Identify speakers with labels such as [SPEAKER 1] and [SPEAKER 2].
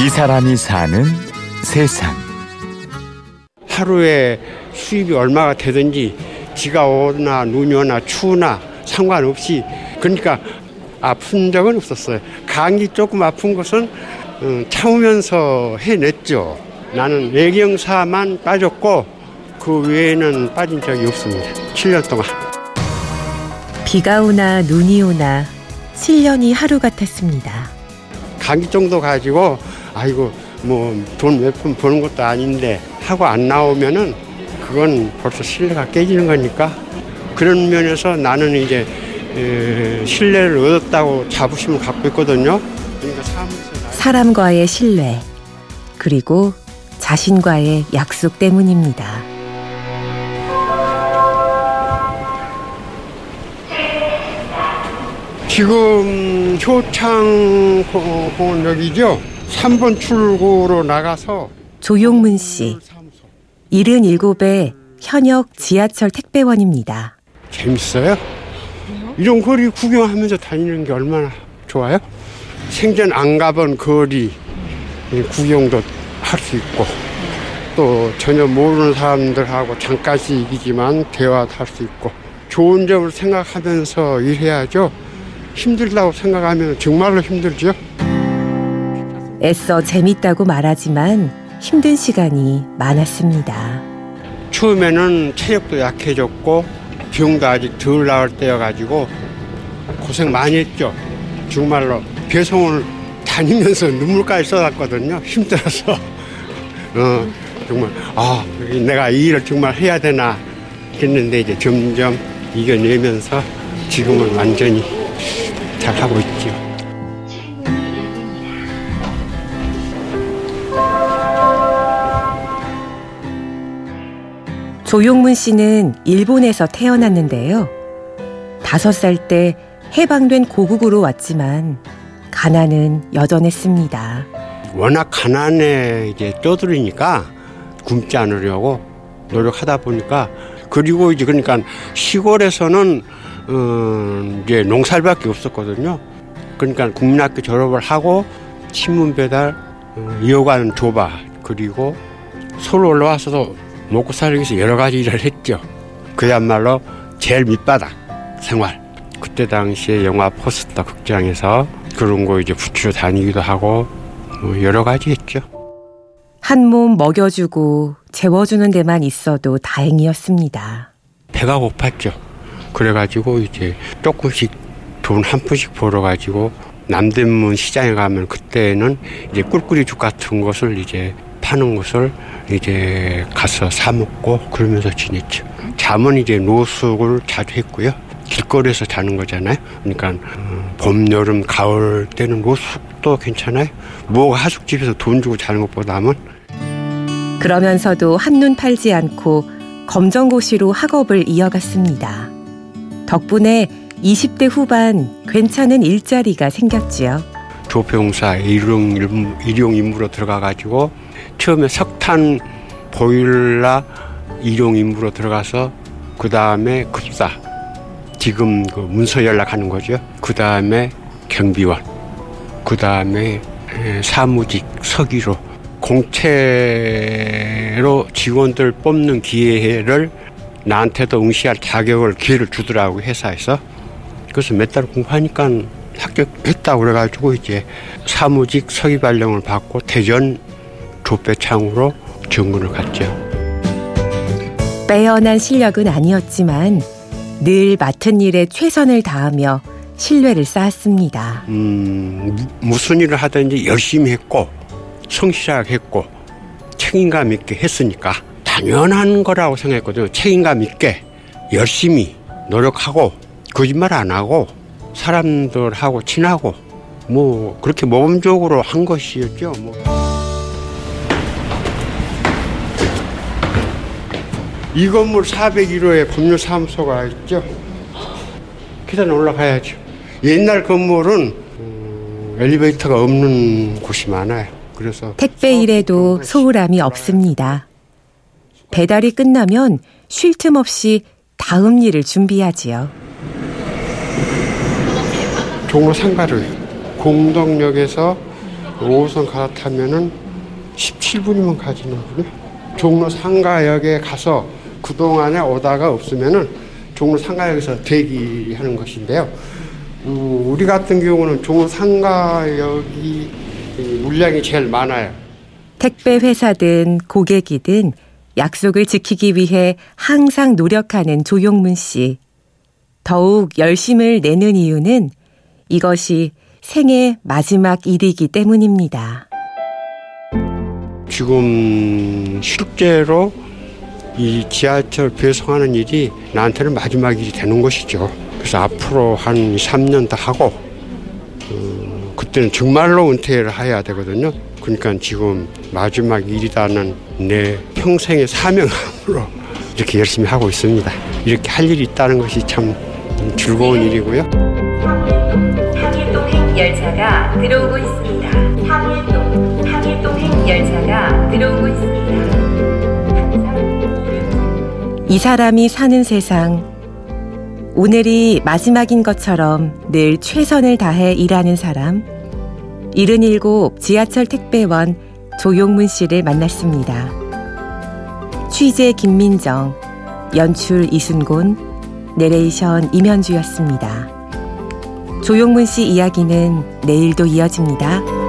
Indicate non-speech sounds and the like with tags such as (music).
[SPEAKER 1] 이 사람이 사는 세상.
[SPEAKER 2] 하루에 수입이 얼마가 되든지 비가 오나 눈이 오나 추우나 상관없이 그러니까 아픈 적은 없었어요. 감기 조금 아픈 것은 어, 참으면서 해냈죠. 나는 외경사만 빠졌고 그 외에는 빠진 적이 없습니다. 7년 동안.
[SPEAKER 3] 비가 오나 눈이 오나 7년이 하루 같았습니다.
[SPEAKER 2] 감기 정도 가지고 아이고 뭐 돈 몇 푼 버는 것도 아닌데 하고 안 나오면은 그건 벌써 신뢰가 깨지는 거니까 그런 면에서 나는 이제 에, 신뢰를 얻었다고 자부심을 갖고 있거든요. 그러니까
[SPEAKER 3] 사람과의 신뢰, 그리고 자신과의 약속 때문입니다.
[SPEAKER 2] 지금 효창 고- 공원역이죠. 3번 출구로 나가서
[SPEAKER 3] 조용문 씨, 77의 현역 지하철 택배원입니다.
[SPEAKER 2] 재밌어요. 이런 거리 구경하면서 다니는 게 얼마나 좋아요? 생전 안 가본 거리 구경도 할 수 있고 또 전혀 모르는 사람들하고 잠깐씩이지만 대화도 할 수 있고 좋은 점을 생각하면서 일해야죠. 힘들다고 생각하면 정말로 힘들죠.
[SPEAKER 3] 애써 재밌다고 말하지만 힘든 시간이 많았습니다.
[SPEAKER 2] 처음에는 체력도 약해졌고 병도 아직 덜 나을 때여가지고 고생 많이 했죠. 정말로 배송을 다니면서 눈물까지 쏟았거든요. 힘들어서. (laughs) 어, 정말, 아, 내가 이 일을 정말 해야 되나 했는데 이제 점점 이겨내면서 지금은 완전히 잘하고 있죠.
[SPEAKER 3] 조용문 씨는 일본에서 태어났는데요. 다섯 살 때 해방된 고국으로 왔지만 가난은 여전했습니다.
[SPEAKER 2] 워낙 가난에 이제 떠들으니까 굶지 않으려고 노력하다 보니까 그리고 이제 그러니까 시골에서는 어 이제 농사밖에 없었거든요. 그러니까 국민학교 졸업을 하고 신문 배달 어, 이어가는 조바 그리고 서울 올라와서도 먹고 살기 위해서 여러 가지 일을 했죠. 그야말로 제일 밑바닥 생활. 그때 당시에 영화 포스터 극장에서 그런 거 이제 붙이러 다니기도 하고 뭐 여러 가지 했죠.
[SPEAKER 3] 한 몸 먹여주고 재워주는 데만 있어도 다행이었습니다.
[SPEAKER 2] 배가 고팠죠. 그래가지고 이제 조금씩 돈 한 푼씩 벌어가지고 남대문 시장에 가면 그때는 이제 꿀꿀이 죽 같은 것을 이제 파는 것을 이제 가서 사 먹고 그러면서 지냈죠. 잠은 이제 노숙을 자주 했고요. 길거리에서 자는 거잖아요. 그러니까 어, 봄, 여름, 가을 때는 노숙도 괜찮아요. 뭐 하숙집에서 돈 주고 자는 것보다는
[SPEAKER 3] 그러면서도 한눈 팔지 않고 검정고시로 학업을 이어갔습니다. 덕분에 20대 후반 괜찮은 일자리가 생겼지요.
[SPEAKER 2] 조병사 일용 임- 일용 임무로 들어가 가지고 처음에 석탄 보일러 일용 임무로 들어가서 그 다음에 급사 지금 그 문서 연락하는 거죠. 그 다음에 경비원, 그 다음에 사무직 서기로 공채로 직원들 뽑는 기회를 나한테도 응시할 자격을 기회를 주더라고 회사에서. 그래서 몇 달 공부하니까 합격했다고 그래가지고 이제 사무직 서기 발령을 받고 대전 조배창으로 정군을 갔죠.
[SPEAKER 3] 빼어난 실력은 아니었지만 늘 맡은 일에 최선을 다하며 신뢰를 쌓았습니다.
[SPEAKER 2] 음, 무- 무슨 일을 하든지 열심히 했고 성실하게 했고 책임감 있게 했으니까 당연한 거라고 생각했거든요. 책임감 있게 열심히 노력하고 거짓말 안 하고 사람들하고 친하고 뭐 그렇게 모범적으로 한 것이었죠. 뭐. 이 건물 401호에 법률사무소가 있죠. 계단 올라가야죠. 옛날 건물은 음, 엘리베이터가 없는 곳이 많아요. 그래서
[SPEAKER 3] 택배 일에도 소홀함이 없습니다. 배달이 끝나면 쉴 틈 없이 다음 일을 준비하지요.
[SPEAKER 2] 종로 상가를 공덕역에서 5호선 갈아타면은 17분이면 가지는군요. 종로 상가역에 가서 그동안에 오다가 없으면은 종로 상가역에서 대기하는 것인데요. 음, 우리 같은 경우는 종로 상가역이 물량이 제일 많아요.
[SPEAKER 3] 택배 회사든 고객이든 약속을 지키기 위해 항상 노력하는 조용문 씨. 더욱 열심을 내는 이유는 이것이 생애 마지막 일이기 때문입니다.
[SPEAKER 2] 지금 실제로 이 지하철 배송하는 일이 나한테는 마지막 일이 되는 것이죠. 그래서 앞으로 한 3년 더 하고 어, 그때는 정말로 은퇴를 해야 되거든요. 그러니까 지금 마지막 일이라는 내 평생의 사명감으로 이렇게 열심히 하고 있습니다. 이렇게 할 일이 있다는 것이 참 즐거운 일이고요.
[SPEAKER 4] 항일동행 열차가 들어오고 있습니다. 항일동, 항일동행 열차가 들어오고 있습니다.
[SPEAKER 3] 이 사람이 사는 세상. 오늘이 마지막인 것처럼 늘 최선을 다해 일하는 사람. 77 지하철 택배원 조용문 씨를 만났습니다. 취재 김민정, 연출 이순곤, 내레이션 임현주였습니다. 조용문 씨 이야기는 내일도 이어집니다.